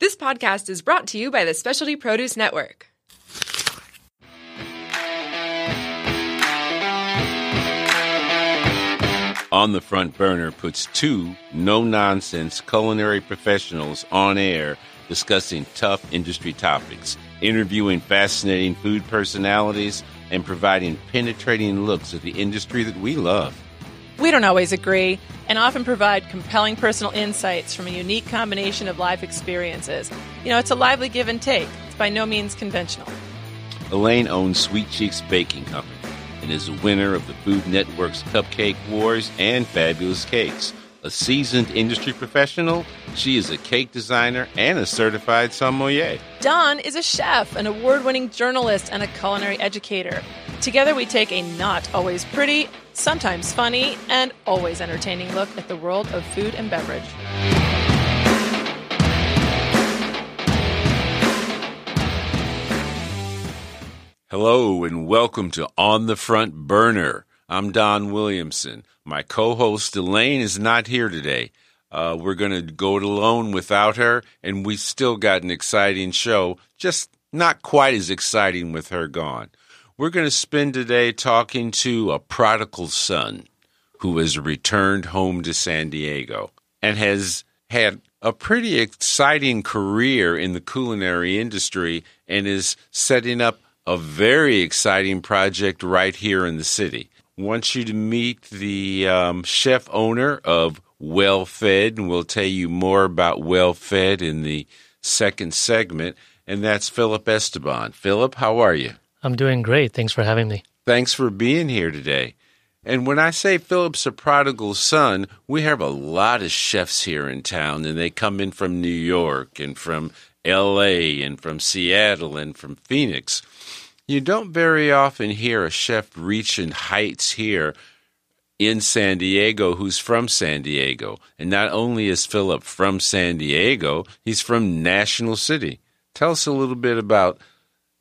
This podcast is brought to you by the Specialty Produce Network. On the Front Burner puts two no nonsense culinary professionals on air discussing tough industry topics, interviewing fascinating food personalities, and providing penetrating looks at the industry that we love. We don't always agree and often provide compelling personal insights from a unique combination of life experiences. You know, it's a lively give and take. It's by no means conventional. Elaine owns Sweet Cheeks Baking Company and is a winner of the Food Network's Cupcake Wars and Fabulous Cakes. A seasoned industry professional, she is a cake designer and a certified sommelier. Don is a chef, an award winning journalist, and a culinary educator. Together, we take a not always pretty, sometimes funny, and always entertaining look at the world of food and beverage. Hello, and welcome to On the Front Burner. I'm Don Williamson. My co host Elaine is not here today. Uh, we're going to go it alone without her, and we've still got an exciting show, just not quite as exciting with her gone. We're going to spend today talking to a prodigal son who has returned home to San Diego and has had a pretty exciting career in the culinary industry and is setting up a very exciting project right here in the city. Want you to meet the um, chef owner of Well Fed, and we'll tell you more about Well Fed in the second segment, and that's Philip Esteban. Philip, how are you? I'm doing great. Thanks for having me. Thanks for being here today. And when I say Philip's a prodigal son, we have a lot of chefs here in town, and they come in from New York and from LA and from Seattle and from Phoenix. You don't very often hear a chef reaching heights here in San Diego who's from San Diego. And not only is Philip from San Diego, he's from National City. Tell us a little bit about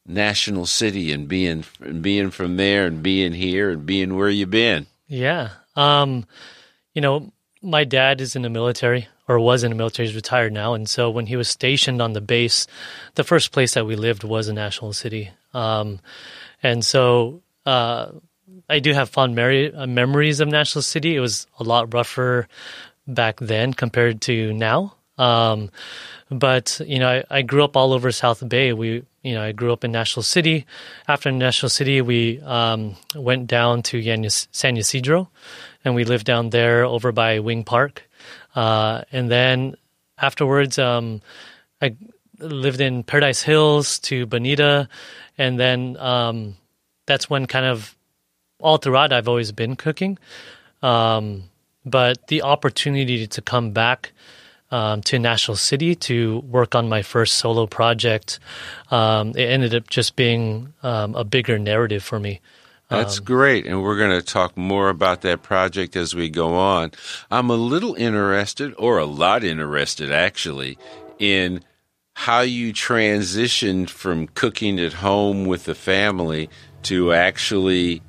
National City and being and being from there and being here and being where you've been. Yeah. Um, you know, my dad is in the military or was in the military, he's retired now. And so when he was stationed on the base, the first place that we lived was in National City. Um, and so uh, I do have fond mer- uh, memories of National City. It was a lot rougher back then compared to now. Um, but you know, I, I, grew up all over South Bay. We, you know, I grew up in National City. After National City, we um, went down to San Ysidro, and we lived down there over by Wing Park. Uh, and then afterwards, um, I lived in Paradise Hills to Bonita, and then um, that's when kind of all throughout I've always been cooking. Um, but the opportunity to come back um, to National City to work on my first solo project, um, it ended up just being um, a bigger narrative for me. That's um, great. And we're going to talk more about that project as we go on. I'm a little interested, or a lot interested actually, in how you transitioned from cooking at home with the family to actually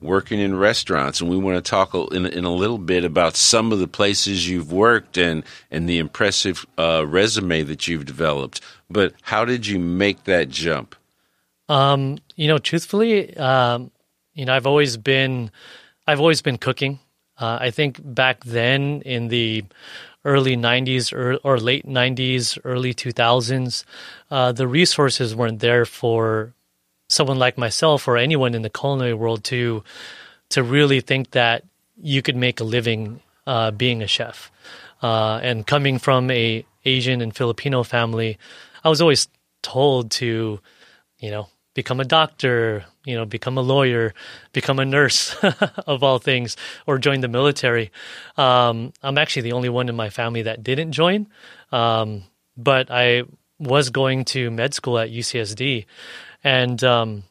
working in restaurants. And we want to talk in, in a little bit about some of the places you've worked and, and the impressive uh, resume that you've developed. But how did you make that jump? Um, you know, truthfully, um, you know, I've always been, I've always been cooking. Uh, I think back then in the early 90s or, or late 90s, early 2000s, uh, the resources weren't there for someone like myself or anyone in the culinary world to to really think that you could make a living uh, being a chef. Uh, and coming from a Asian and Filipino family, I was always told to, you know, become a doctor, you know, become a lawyer, become a nurse, of all things, or join the military. Um, I'm actually the only one in my family that didn't join, um, but I was going to med school at UCSD, and um,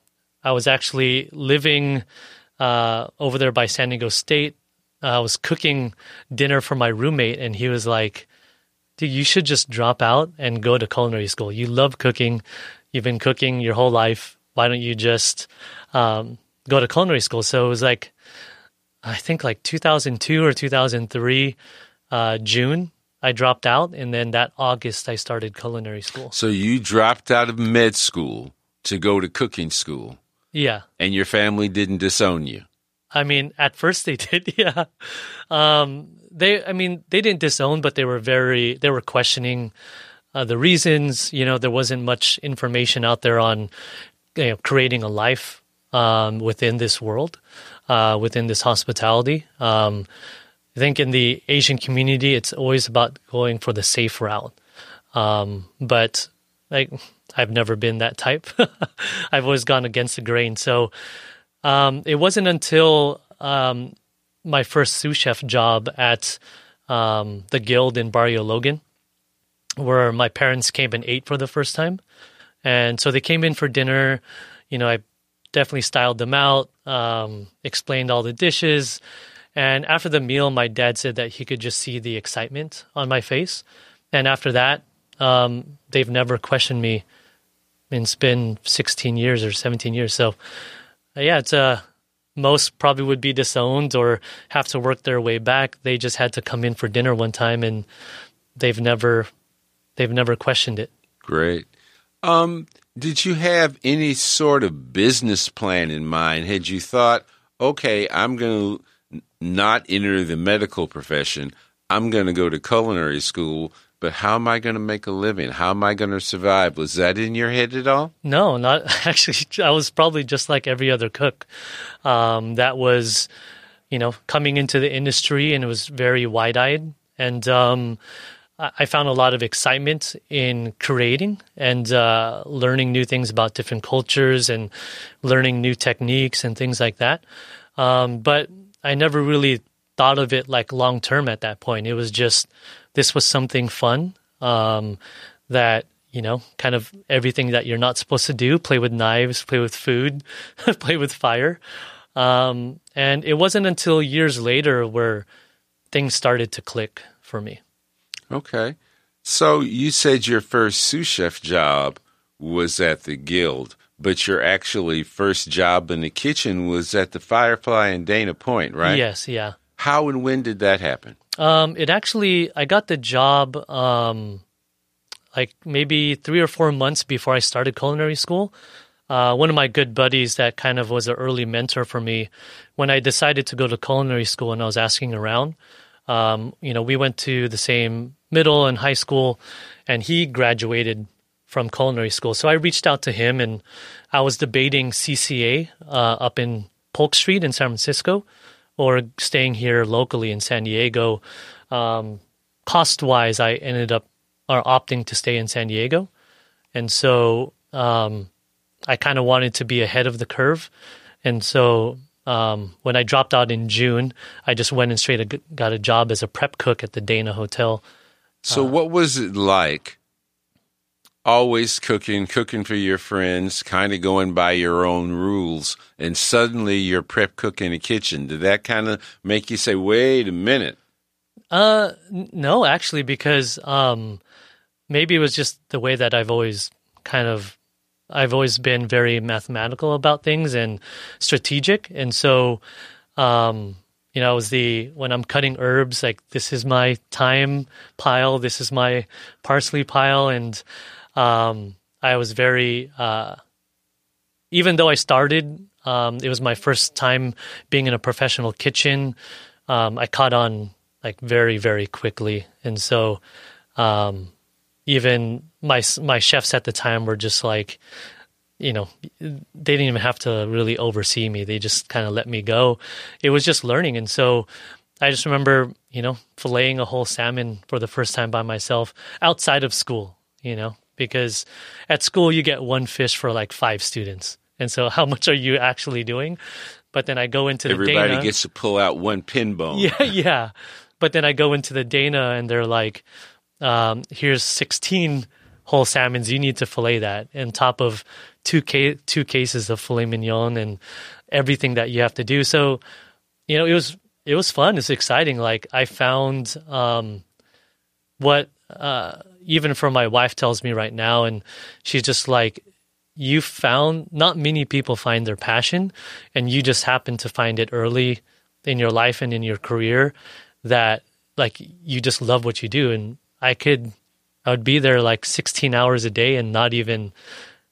I was actually living uh, over there by San Diego State. Uh, I was cooking dinner for my roommate, and he was like, "Dude, you should just drop out and go to culinary school. You love cooking." you've been cooking your whole life. Why don't you just um, go to culinary school? So it was like, I think like 2002 or 2003, uh, June. I dropped out, and then that August I started culinary school. So you dropped out of med school to go to cooking school, Yeah, and your family didn't disown you. I mean, at first they did, yeah. Um, they, I mean, they didn't disown, but they were very, they were questioning uh, the reasons. You know, there wasn't much information out there on, you know, creating a life um, within this world, uh, within this hospitality. Um, I think in the Asian community, it's always about going for the safe route. Um, but like, I've never been that type. I've always gone against the grain. So, um, it wasn't until um, my first sous chef job at um, the Guild in Barrio Logan, where my parents came and ate for the first time. And so they came in for dinner. You know, I definitely styled them out, um, explained all the dishes. And after the meal, my dad said that he could just see the excitement on my face. And after that, um, they've never questioned me. It's been 16 years or 17 years. So, uh, yeah, it's uh, most probably would be disowned or have to work their way back. They just had to come in for dinner one time, and they've never they've never questioned it. Great. Um, did you have any sort of business plan in mind? Had you thought, okay, I'm going to not enter the medical profession. I'm going to go to culinary school, but how am I going to make a living? How am I going to survive? Was that in your head at all? No, not actually. I was probably just like every other cook. Um, that was, you know, coming into the industry and it was very wide eyed. And um, I found a lot of excitement in creating and uh, learning new things about different cultures and learning new techniques and things like that. Um, but I never really thought of it like long term at that point. It was just this was something fun um, that you know, kind of everything that you're not supposed to do play with knives, play with food, play with fire. Um, and it wasn't until years later where things started to click for me. Okay. So you said your first sous chef job was at the Guild, but your actually first job in the kitchen was at the Firefly in Dana Point, right? Yes, yeah. How and when did that happen? Um, it actually, I got the job um, like maybe three or four months before I started culinary school. Uh, one of my good buddies that kind of was an early mentor for me when I decided to go to culinary school and I was asking around. Um, you know, we went to the same middle and high school, and he graduated from culinary school. So I reached out to him, and I was debating CCA uh, up in Polk Street in San Francisco, or staying here locally in San Diego. Um, cost wise, I ended up or opting to stay in San Diego, and so um, I kind of wanted to be ahead of the curve, and so um, when I dropped out in June, I just went and straight got a job as a prep cook at the Dana Hotel. So, what was it like? Always cooking, cooking for your friends, kind of going by your own rules, and suddenly you're prep cooking a kitchen. Did that kind of make you say, "Wait a minute"? Uh, no, actually, because um, maybe it was just the way that I've always kind of I've always been very mathematical about things and strategic, and so um, you know, it was the when I'm cutting herbs, like this is my thyme pile, this is my parsley pile, and um, I was very uh, even though I started, um, it was my first time being in a professional kitchen. Um, I caught on like very very quickly, and so um, even my my chefs at the time were just like, you know, they didn't even have to really oversee me. They just kind of let me go. It was just learning, and so I just remember, you know, filleting a whole salmon for the first time by myself outside of school. You know, because at school you get one fish for like five students, and so how much are you actually doing? But then I go into the Dana. Everybody Dana. gets to pull out one pin bone. Yeah, yeah. But then I go into the Dana and they're like, um, here's 16 whole salmons. You need to fillet that on top of two, ca- two cases of filet mignon and everything that you have to do. So, you know, it was, it was fun. It's exciting. Like I found, um, what, uh, even for my wife tells me right now, and she's just like, you found not many people find their passion and you just happen to find it early in your life and in your career that like you just love what you do. And I could, I would be there like 16 hours a day and not even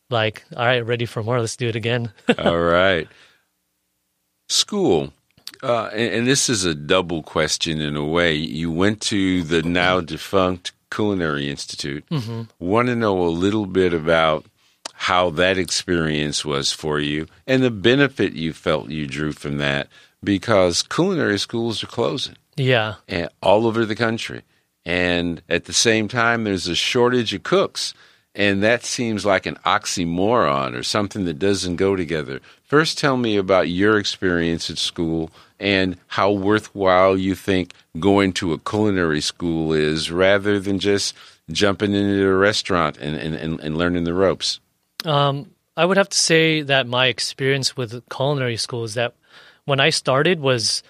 like, all right, ready for more. Let's do it again. All right. School. Uh, and, and, this is a double question in a way. You went to the now defunct Culinary Institute. Mm-hmm. Want to know a little bit about how that experience was for you and the benefit you felt you drew from that because culinary schools are closing. Yeah. And all over the country. And at the same time, there's a shortage of cooks. And that seems like an oxymoron or something that doesn't go together. First, tell me about your experience at school and how worthwhile you think going to a culinary school is rather than just jumping into a restaurant and, and, and, learning the ropes. Um, I would have to say that my experience with culinary school is that when I started was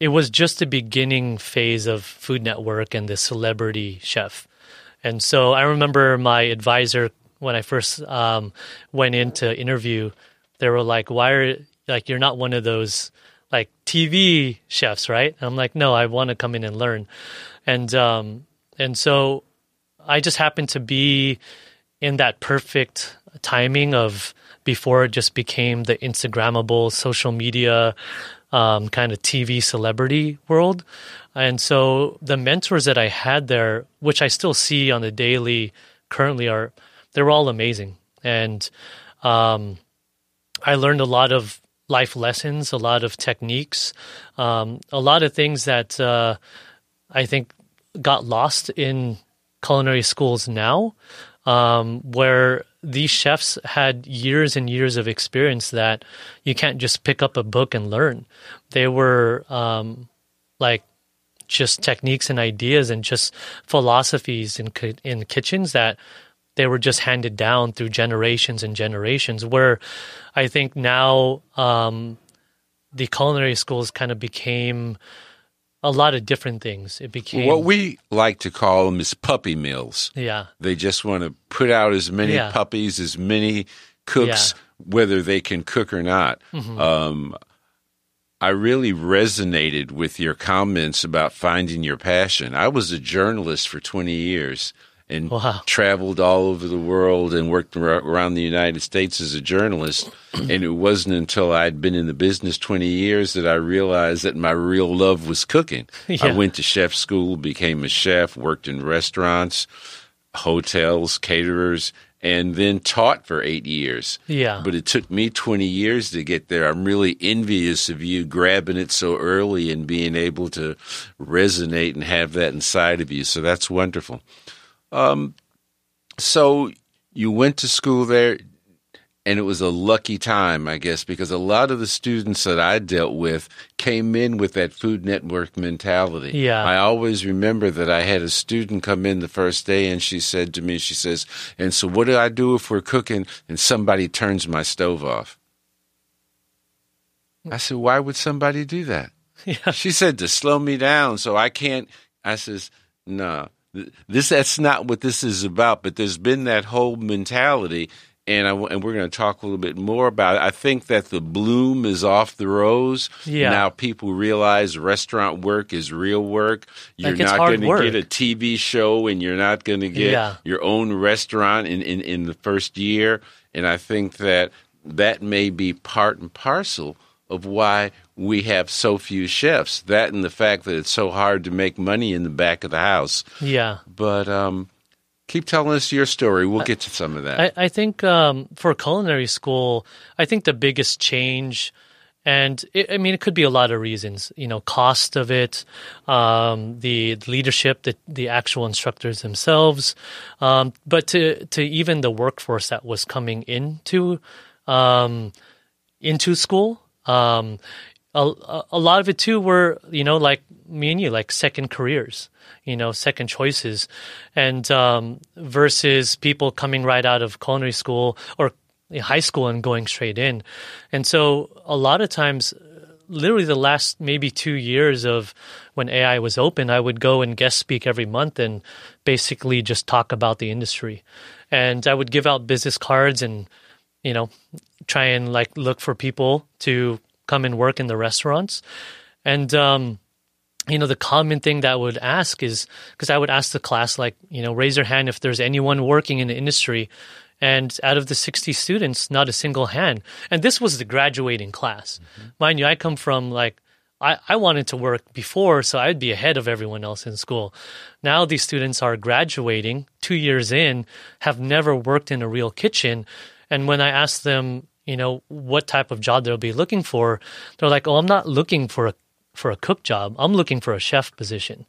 it was just the beginning phase of Food Network and the celebrity chef. And so I remember my advisor when I first um, went in to interview, they were like, "Why are like you're not one of those like TV chefs, right?" And I'm like, "No, I want to come in and learn." And um, and so I just happened to be in that perfect timing of before it just became the Instagrammable social media um, kind of TV celebrity world. And so the mentors that I had there, which I still see on the daily currently, are they're all amazing. And um, I learned a lot of life lessons, a lot of techniques, um, a lot of things that uh, I think got lost in culinary schools now, um, where these chefs had years and years of experience that you can't just pick up a book and learn. They were um, like just techniques and ideas and just philosophies in in kitchens that they were just handed down through generations and generations. Where I think now um, the culinary schools kind of became a lot of different things. It became what we like to call them is puppy mills. Yeah, they just want to put out as many yeah. puppies, as many cooks, yeah. whether they can cook or not. Mm-hmm. Um, I really resonated with your comments about finding your passion. I was a journalist for 20 years and wow. traveled all over the world and worked around the United States as a journalist. and it wasn't until I'd been in the business 20 years that I realized that my real love was cooking. Yeah. I went to chef school, became a chef, worked in restaurants, hotels, caterers, and then taught for eight years. Yeah. But it took me 20 years to get there. I'm really envious of you grabbing it so early and being able to resonate and have that inside of you. So that's wonderful. Um, so you went to school there, and it was a lucky time, I guess, because a lot of the students that I dealt with came in with that Food Network mentality. Yeah. I always remember that I had a student come in the first day, and she said to me, she says, "And so, what do I do if we're cooking and somebody turns my stove off?" I said, "Why would somebody do that?" Yeah. She said to slow me down so I can't. I says, "No." this that's not what this is about but there's been that whole mentality and I, and we're going to talk a little bit more about it. I think that the bloom is off the rose. Yeah. Now people realize restaurant work is real work. You're like not going to get a TV show and you're not going to get yeah. your own restaurant in, in, in the first year. And I think that that may be part and parcel of why we have so few chefs. That and the fact that it's so hard to make money in the back of the house. Yeah. But um, keep telling us your story. We'll get to some of that. I, I think um, for culinary school, I think the biggest change. And it, I mean, it could be a lot of reasons, you know, cost of it, um, the leadership, the, the actual instructors themselves, um, but to, to even the workforce that was coming into, um, into school. A, a lot of it too were, you know, like me and you, like second careers, you know, second choices. And um, versus people coming right out of culinary school or high school and going straight in. And so a lot of times, literally the last maybe two years of when AI was open, I would go and guest speak every month and basically just talk about the industry. And I would give out business cards and, you know, try and like look for people to come and work in the restaurants. And um, you know, the common thing that I would ask is because I would ask the class, like, you know, raise your hand if there's anyone working in the industry. And out of the 60 students, not a single hand. And this was the graduating class. Mm-hmm. Mind you, I come from like, I, I wanted to work before, so I'd be ahead of everyone else in school. Now these students are graduating two years in, have never worked in a real kitchen. And when I ask them, you know, what type of job they'll be looking for, they're like, oh, I'm not looking for a for a cook job. I'm looking for a chef position.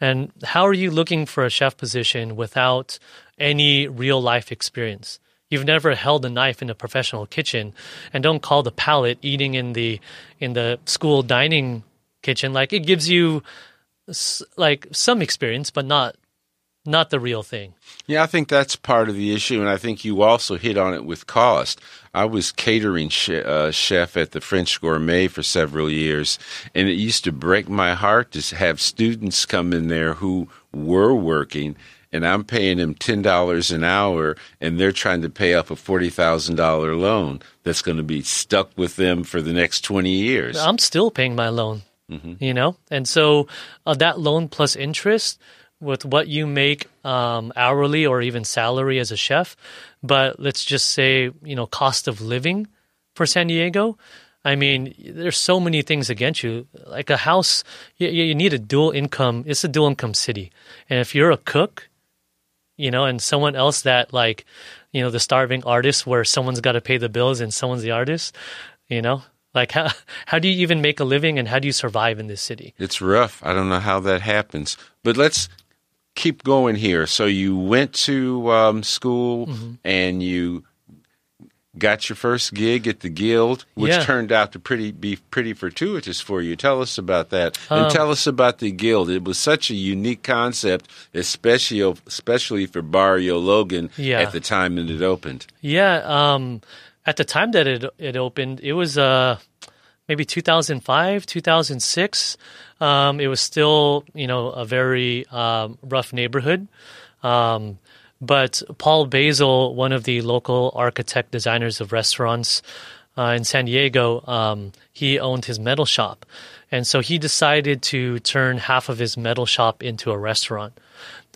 And how are you looking for a chef position without any real life experience? You've never held a knife in a professional kitchen, and don't call the palate eating in the in the school dining kitchen like it gives you like some experience, but not not the real thing. Yeah, I think that's part of the issue, and I think you also hit on it with cost. I was catering uh, chef at the French Gourmet for several years, and it used to break my heart to have students come in there who were working, and I'm paying them ten dollars an hour, and they're trying to pay up a forty thousand dollar loan that's going to be stuck with them for the next twenty years. I'm still paying my loan, mm-hmm. you know, and so uh, that loan plus interest with what you make um, hourly or even salary as a chef, but let's just say you know cost of living for San Diego. I mean, there's so many things against you. Like a house, you, you need a dual income. It's a dual income city, and if you're a cook, you know, and someone else that like, you know, the starving artist where someone's got to pay the bills and someone's the artist, you know, like how how do you even make a living and how do you survive in this city? It's rough. I don't know how that happens. But let's keep going here. So you went to um, school mm-hmm. and you got your first gig at the Guild, which yeah. turned out to pretty be pretty fortuitous for you. Tell us about that, um, and tell us about the Guild. It was such a unique concept, especially especially for Barrio Logan yeah. at the time that it opened. Yeah, um, at the time that it it opened, it was uh, maybe 2005, 2006. Um, it was still, you know, a very um, rough neighborhood. Um, but Paul Basile, one of the local architect designers of restaurants uh, in San Diego, um, he owned his metal shop. And so he decided to turn half of his metal shop into a restaurant.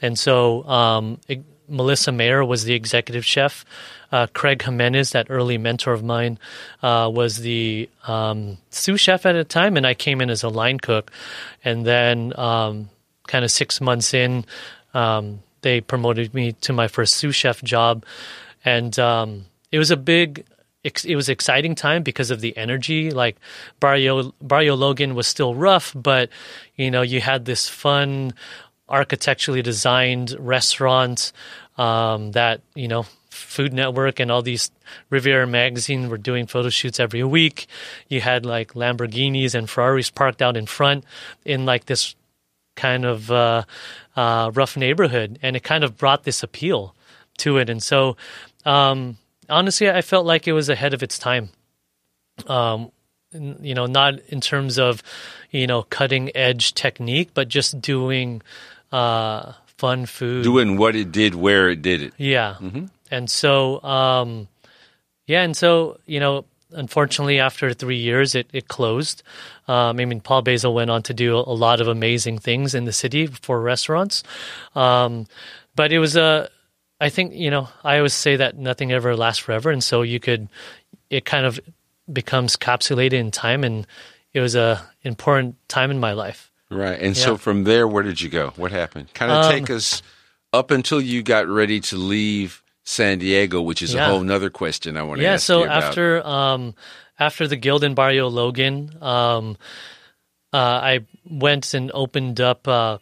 And so um, it, Melissa Mayer was the executive chef. Uh, Craig Jimenez, that early mentor of mine, uh, was the um, sous chef at the time, and I came in as a line cook. And then, um, kind of six months in, um, they promoted me to my first sous chef job, and um, it was a big. It was exciting time because of the energy. Like Barrio Barrio Logan was still rough, but you know you had this fun architecturally designed restaurant um, that you know Food Network and all these Riviera magazine were doing photo shoots every week. You had like Lamborghinis and Ferraris parked out in front in like this kind of uh, uh, rough neighborhood, and it kind of brought this appeal to it. And so, um, honestly, I felt like it was ahead of its time. Um, you know, not in terms of you know cutting edge technique, but just doing uh, fun food, doing what it did where it did it. Yeah, mm-hmm. and so um, yeah, and so you know, unfortunately, after three years, it it closed. Um, I mean, Paul Basile went on to do a lot of amazing things in the city for restaurants, um, but it was a. I think you know I always say that nothing ever lasts forever, and so you could, it kind of becomes capsulated in time, and it was a important time in my life. Right. And yeah. so from there, where did you go? What happened? Kind of um, take us up until you got ready to leave San Diego, which is yeah. a whole other question I want to yeah, ask so after um, after the Guild in Barrio Logan, um, uh, I went and opened up uh,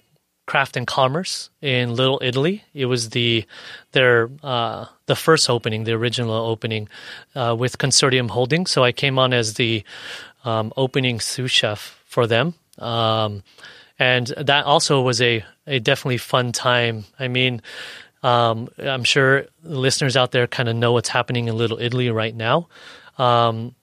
Craft and Commerce in Little Italy. It was the their uh, the first opening, the original opening uh, with Consortium Holding. So I came on as the um, opening sous chef for them. Um, and that also was a, a definitely fun time. I mean, um, I'm sure listeners out there kind of know what's happening in Little Italy right now. Um,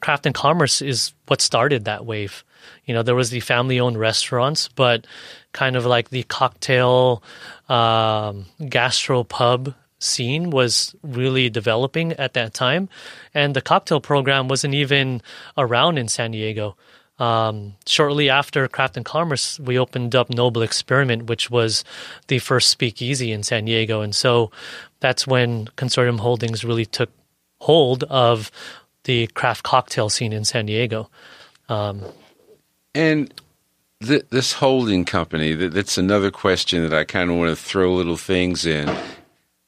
craft and commerce is what started that wave. You know, there was the family owned restaurants, but kind of like the cocktail um, gastro pub scene was really developing at that time. And the cocktail program wasn't even around in San Diego. Um, shortly after Craft and Commerce, we opened up Noble Experiment, which was the first speakeasy in San Diego. And so that's when Consortium Holdings really took hold of the craft cocktail scene in San Diego. Um, and th- this holding company, th- that's another question that I kind of want to throw little things in.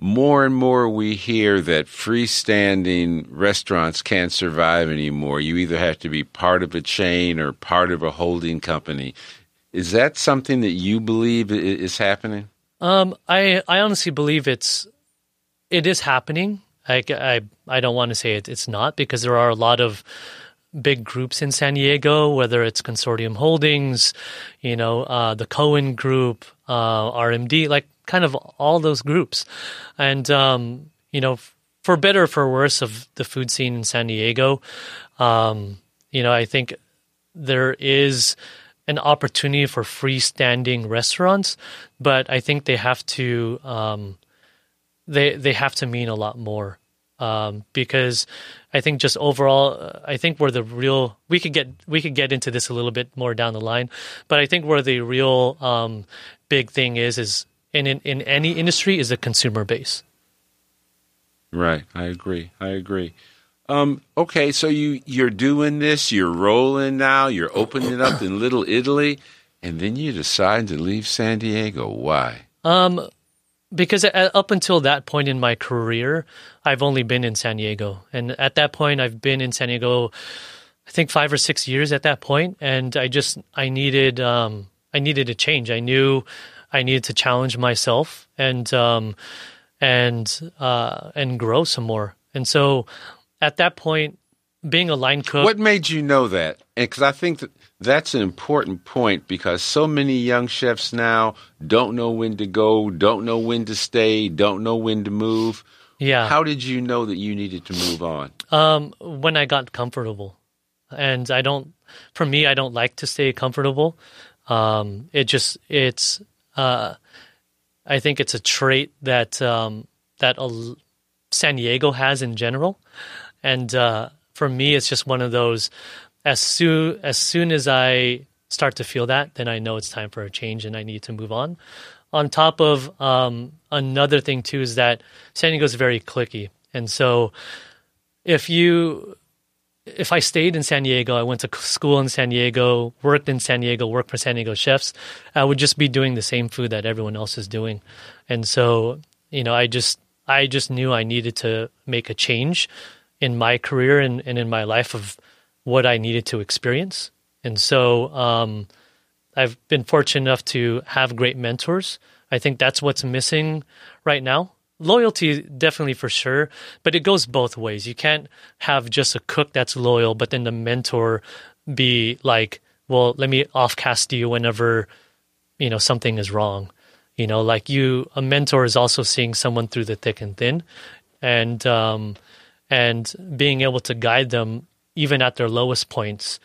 More and more we hear that freestanding restaurants can't survive anymore. You either have to be part of a chain or part of a holding company. Is that something that you believe is happening? Um, I I honestly believe it's it is happening. I, I, I don't want to say it, it's not because there are a lot of big groups in San Diego, whether it's Consortium Holdings, you know, uh, the Cohn Group, uh, RMD, like kind of all those groups. And, um, you know, for better or for worse of the food scene in San Diego, um, you know, I think there is an opportunity for freestanding restaurants, but I think they have to um, they they have to mean a lot more um, because I think just overall, I think where the real we could get we could get into this a little bit more down the line, but I think where the real um, big thing is is in, in in any industry is the consumer base. Right, I agree. I agree. Um, okay, so you you're doing this, you're rolling now, you're opening it up in Little Italy, and then you decide to leave San Diego. Why? Um, because up until that point in my career, I've only been in San Diego, and at that point, I've been in San Diego, I think five or six years at that point, and I just I needed um, I needed a change. I knew I needed to challenge myself and um, and uh, and grow some more, and so at that point, being a line cook. What made you know that? Because I think that that's an important point because so many young chefs now don't know when to go, don't know when to stay, don't know when to move. Yeah. How did you know that you needed to move on? Um, when I got comfortable, and I don't. For me, I don't like to stay comfortable. Um, it just it's. Uh, I think it's a trait that um, that San Diego has in general, and uh, for me, it's just one of those. As soon as soon as I start to feel that, then I know it's time for a change and I need to move on. On top of um, another thing too is that San Diego is very clicky, and so if you if I stayed in San Diego, I went to school in San Diego, worked in San Diego, worked for San Diego chefs, I would just be doing the same food that everyone else is doing. And so, you know, I just I just knew I needed to make a change in my career and, and in my life of what I needed to experience. And so um, I've been fortunate enough to have great mentors. I think that's what's missing right now. Loyalty, definitely for sure, but it goes both ways. You can't have just a cook that's loyal, but then the mentor be like, well, let me offcast you whenever, you know, something is wrong. You know, like you, a mentor is also seeing someone through the thick and thin. And, um, and being able to guide them even at their lowest points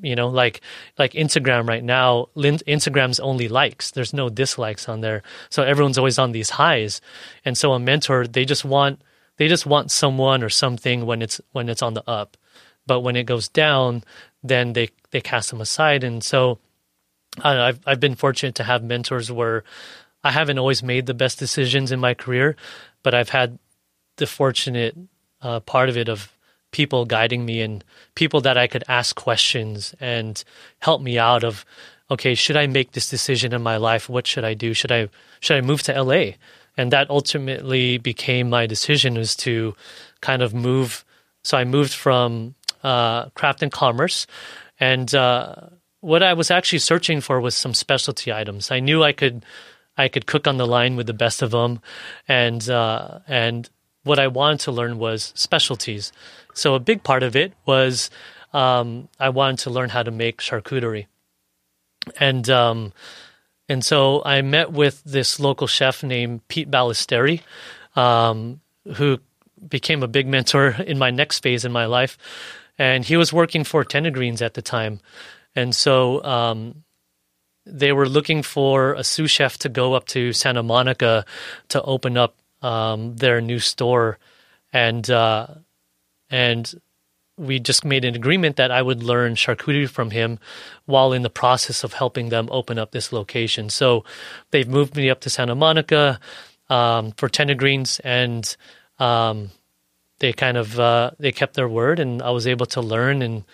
you know like like instagram right now instagram's only likes. There's no dislikes on there. So everyone's always on these highs. And so a mentor they just want they just want someone or something when it's when it's on the up. But when it goes down then they they cast them aside. And so I've I've been fortunate to have mentors where I haven't always made the best decisions in my career, but I've had the fortunate uh, part of it of people guiding me and people that I could ask questions and help me out of okay should I make this decision in my life? What should I do? Should I should I move to LA and that ultimately became my decision was to kind of move. So I moved from uh, craft and commerce and uh, what I was actually searching for was some specialty items. I knew I could I could cook on the line with the best of them and uh, and what I wanted to learn was specialties. So a big part of it was um, I wanted to learn how to make charcuterie, and um, and so I met with this local chef named Pete Balistreri, um, who became a big mentor in my next phase in my life, and he was working for Greens at the time, and so um, they were looking for a sous chef to go up to Santa Monica to open up um, their new store, and uh, and we just made an agreement that I would learn charcuterie from him while in the process of helping them open up this location. So they've moved me up to Santa Monica um, for Greens, and um, they kind of uh, they kept their word, and I was able to learn and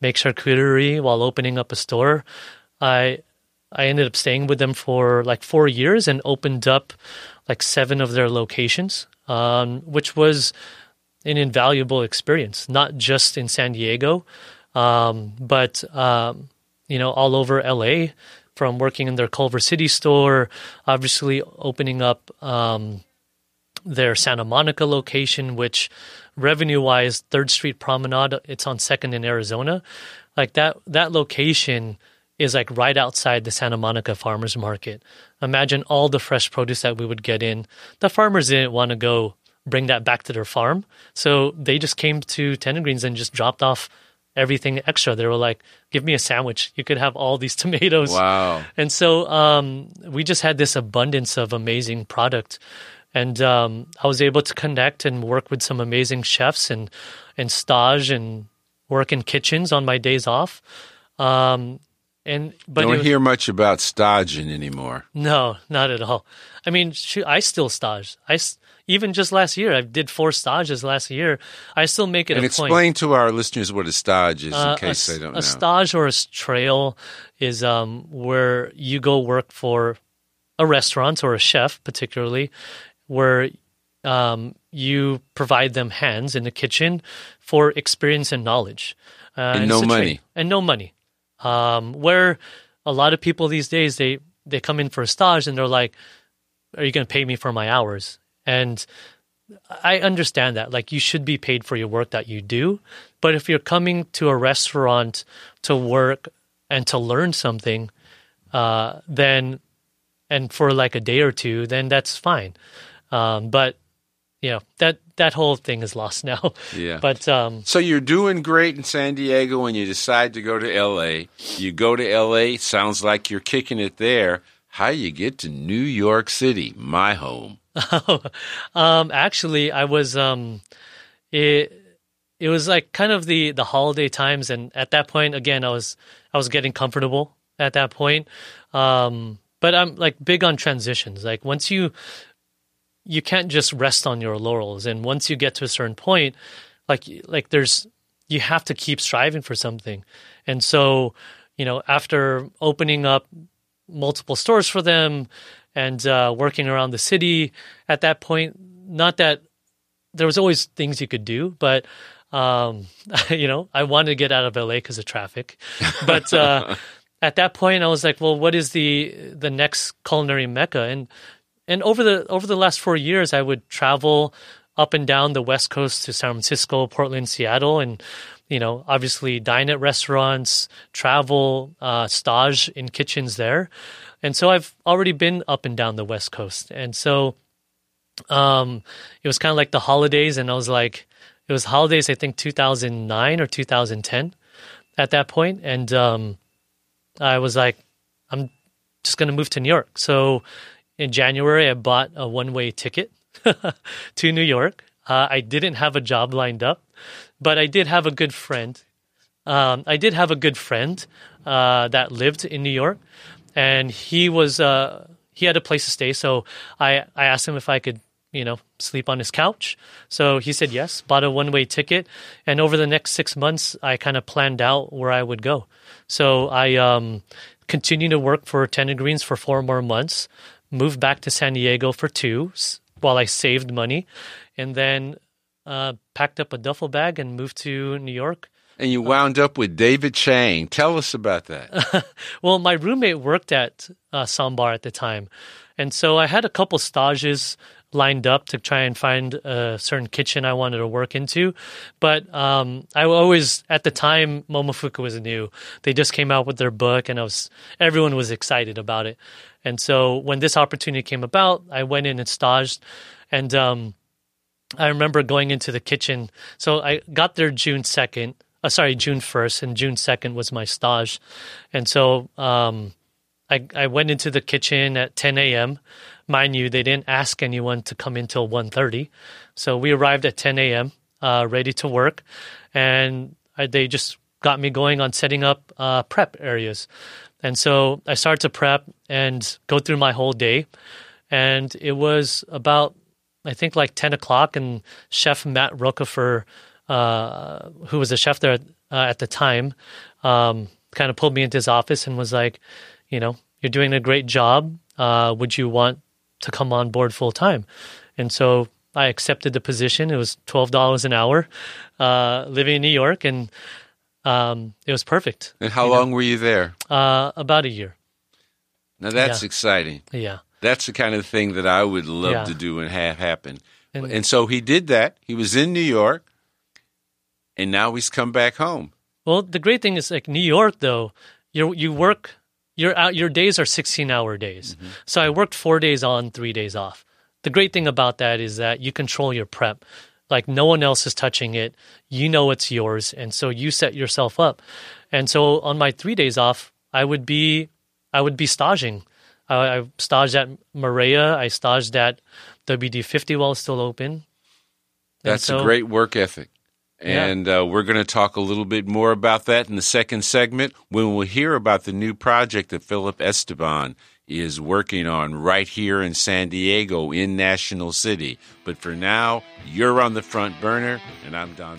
make charcuterie while opening up a store. I I ended up staying with them for like four years and opened up like seven of their locations, um, which was an invaluable experience, not just in San Diego, um, but um, you know all over LA. From working in their Culver City store, obviously opening up um, their Santa Monica location, which revenue wise, Third Street Promenade, it's on Second in Arizona. Like that that location is like right outside the Santa Monica Farmers Market. Imagine all the fresh produce that we would get in. The farmers didn't want to go bring that back to their farm. So they just came to Tender Greens and just dropped off everything extra. They were like, "Give me a sandwich. You could have all these tomatoes." Wow! And so um, we just had this abundance of amazing product, and um, I was able to connect and work with some amazing chefs and and stage and work in kitchens on my days off. Um, and but don't was, hear much about staging anymore. No, not at all. I mean, shoot, I still stodge. I even just last year, I did four stages last year. I still make it and explain point. to our listeners what a stage is, Uh, in case a, they don't a know. A stage or a trail is um, where you go work for a restaurant or a chef, particularly, where um, you provide them hands in the kitchen for experience and knowledge. Uh, And no a tra- money. and no money. Um, where a lot of people these days they they come in for a stage and they're like, "Are you going to pay me for my hours?" And I understand that. Like, you should be paid for your work that you do. But if you're coming to a restaurant to work and to learn something, uh, then, and for like a day or two, then that's fine. Um, but, you know, that, that whole thing is lost now. Yeah. But, um, So you're doing great in San Diego and you decide to go to LA. You go to LA, sounds like you're kicking it there. How you get to New York City, my home? um, actually, I was, um, it, it was like kind of the, the holiday times. And at that point, again, I was, I was getting comfortable at that point. Um, but I'm like big on transitions. Like once you, you can't just rest on your laurels. And once you get to a certain point, like, like there's, you have to keep striving for something. And so, you know, after opening up multiple stores for them and uh, working around the city at that point, not that there was always things you could do, but um, you know, I wanted to get out of LA because of traffic. But uh, at that point, I was like, well, what is the the next culinary mecca? And and over the over the last four years, I would travel up and down the West Coast to San Francisco, Portland, Seattle, and you know, obviously dine at restaurants, travel, uh, stage in kitchens there, and so I've already been up and down the West Coast, and so um, it was kind of like the holidays, and I was like, it was holidays, I think 2009 or 2010 at that point, and um, I was like, I'm just gonna move to New York. So in January, I bought a one way ticket to New York. Uh, I didn't have a job lined up, but I did have a good friend. Um, I did have a good friend uh, that lived in New York, and he was uh, he had a place to stay. So I I asked him if I could you know sleep on his couch. So he said yes. Bought a one way ticket, and over the next six months, I kind of planned out where I would go. So I um, continued to work for Tender Greens for four more months. Moved back to San Diego for two while I saved money, and then uh, packed up a duffel bag and moved to New York. And you wound up with David Chang. Tell us about that. well, my roommate worked at uh, Ssäm Bar at the time, and so I had a couple stages lined up to try and find a certain kitchen I wanted to work into. But um, I always, at the time, Momofuku was new. They just came out with their book, and I was everyone was excited about it. And so when this opportunity came about, I went in and staged, and um, I remember going into the kitchen. So I got there June second. Uh, sorry, June first, and June second was my stage, and so um, I I went into the kitchen at 10 a.m. Mind you, they didn't ask anyone to come in till 1.30. so we arrived at 10 a.m. uh, ready to work, and I, they just got me going on setting up uh, prep areas. And so I started to prep and go through my whole day. And it was about, I think, like 10 o'clock. And Chef Matt Rudofker, uh, who was a chef there uh, at the time, um, kind of pulled me into his office and was like, you know, you're doing a great job. Uh, would you want to come on board full time? And so I accepted the position. It was $12 an hour uh, living in New York. And um, it was perfect. And how long know? were you there? Uh, about a year. Now that's yeah. exciting. Yeah. That's the kind of thing that I would love yeah. to do and have happen. And, and so he did that. He was in New York, and now he's come back home. Well, the great thing is like New York, though, you you work your out your days are sixteen hour days. Mm-hmm. So I worked four days on, three days off. The great thing about that is that you control your prep like no one else is touching it. You know it's yours, and so you set yourself up. And so on my three days off, I would be I would be staging. I, I staged at Marea. I staged at WD50 while it's still open. That's so, a great work ethic. And yeah. uh, we're going to talk a little bit more about that in the second segment when we'll hear about the new project that Philip Esteban is working on right here in San Diego in National City. But for now, you're on the front burner, and I'm Don.